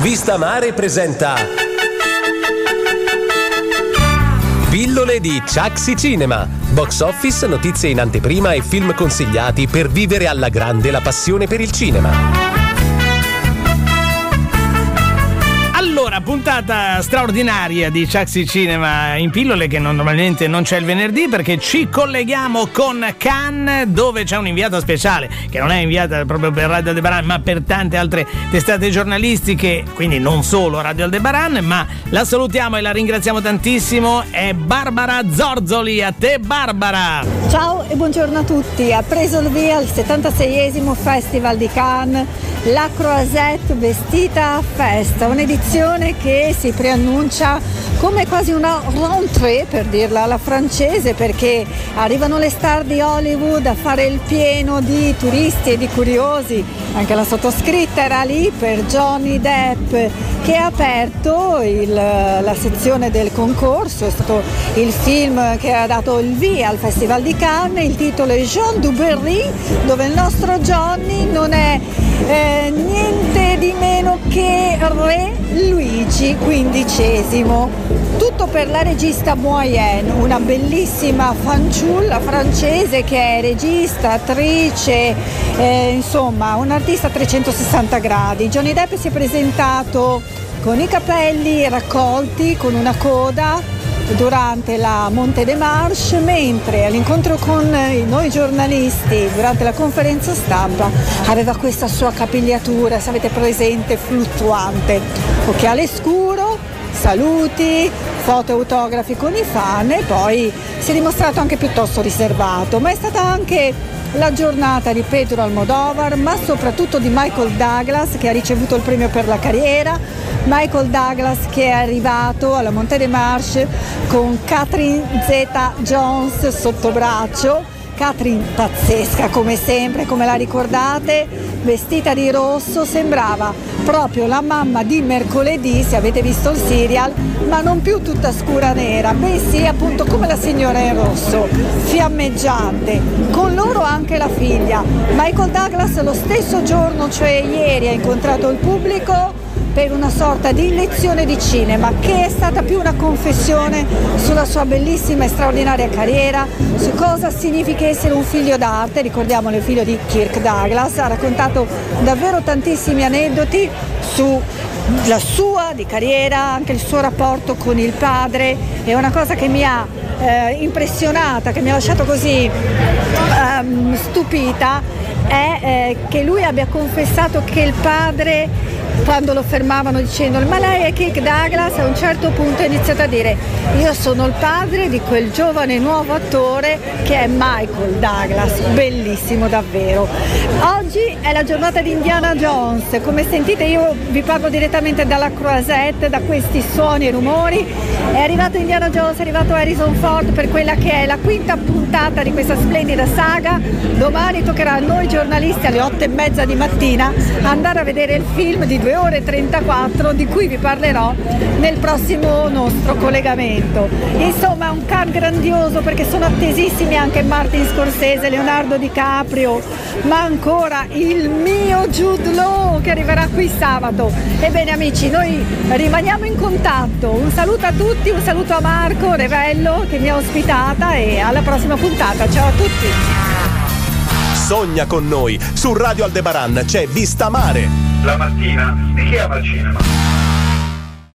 Vista Mare presenta Pillole di Chaxi Cinema. Box office, notizie in anteprima e film consigliati per vivere alla grande la passione per il cinema. Puntata straordinaria di Chaxi Cinema in pillole che normalmente non c'è il venerdì perché ci colleghiamo con Cannes dove c'è un'inviata speciale che non è inviata proprio per Radio Aldebaran ma per tante altre testate giornalistiche, quindi non solo Radio Aldebaran, ma la salutiamo e la ringraziamo tantissimo. È Barbara Zorzoli, a te Barbara! Ciao e buongiorno a tutti. Ha preso il via il 76esimo Festival di Cannes, la Croisette vestita a festa, un'edizione che si preannuncia come quasi una rentrée per dirla alla francese perché arrivano le star di Hollywood a fare il pieno di turisti e di curiosi. Anche la sottoscritta era lì per Johnny Depp che ha aperto il, la sezione del concorso, è stato il film che ha dato il via al Festival di Cannes, il titolo è Jean Duberry dove il nostro Johnny non è eh, niente di meno che Re Luigi XV. Tutto per la regista Moyenne, una bellissima fanciulla francese che è regista, attrice, eh, insomma un'artista a 360 gradi. Johnny Depp si è presentato con i capelli raccolti, con una coda durante la Monte de Marche, mentre all'incontro con noi giornalisti durante la conferenza stampa aveva questa sua capigliatura, se avete presente, fluttuante, occhiale scuro, saluti, foto autografi con i fan e poi si è dimostrato anche piuttosto riservato, ma è stata anche la giornata di Pedro Almodovar, ma soprattutto di Michael Douglas che ha ricevuto il premio per la carriera, Michael Douglas che è arrivato alla Monte de Marche con Catherine Zeta Jones sotto braccio. Catherine pazzesca come sempre, come la ricordate, vestita di rosso, sembrava proprio la mamma di mercoledì, se avete visto il serial, ma non più tutta scura nera, bensì appunto come la signora in rosso, fiammeggiante, con loro anche la figlia. Michael Douglas lo stesso giorno, cioè ieri, ha incontrato il pubblico per una sorta di lezione di cinema che è stata più una confessione sulla sua bellissima e straordinaria carriera, su cosa significa essere un figlio d'arte, ricordiamolo il figlio di Kirk Douglas, ha raccontato davvero tantissimi aneddoti sulla sua di carriera, anche il suo rapporto con il padre, è una cosa che mi ha eh, impressionata, che mi ha lasciato così ehm, stupita, è eh, che lui abbia confessato che il padre quando lo fermavano dicendo ma lei è Kirk Douglas? a un certo punto ha iniziato a dire io sono il padre di quel giovane nuovo attore che è Michael Douglas. Bellissimo davvero. Oggi è la giornata di Indiana Jones. Come sentite io vi parlo direttamente dalla Croisette da questi suoni e rumori. È arrivato Indiana Jones è arrivato Harrison Ford per quella che è la quinta puntata di questa splendida saga. Domani toccherà a noi giornalisti alle otto e mezza di mattina andare a vedere il film di 2 ore e 34 di cui vi parlerò nel prossimo nostro collegamento. Insomma è un can grandioso perché sono attesissimi anche Martin Scorsese, Leonardo DiCaprio, ma ancora il mio Jude Law che arriverà qui sabato. Ebbene amici, noi rimaniamo in contatto. Un saluto a tutti, un saluto a Marco Revello che mi ha ospitata e alla prossima puntata. Ciao a tutti! Sogna con noi, su Radio Aldebaran c'è Vista Mare. La mattina di chi ama il cinema?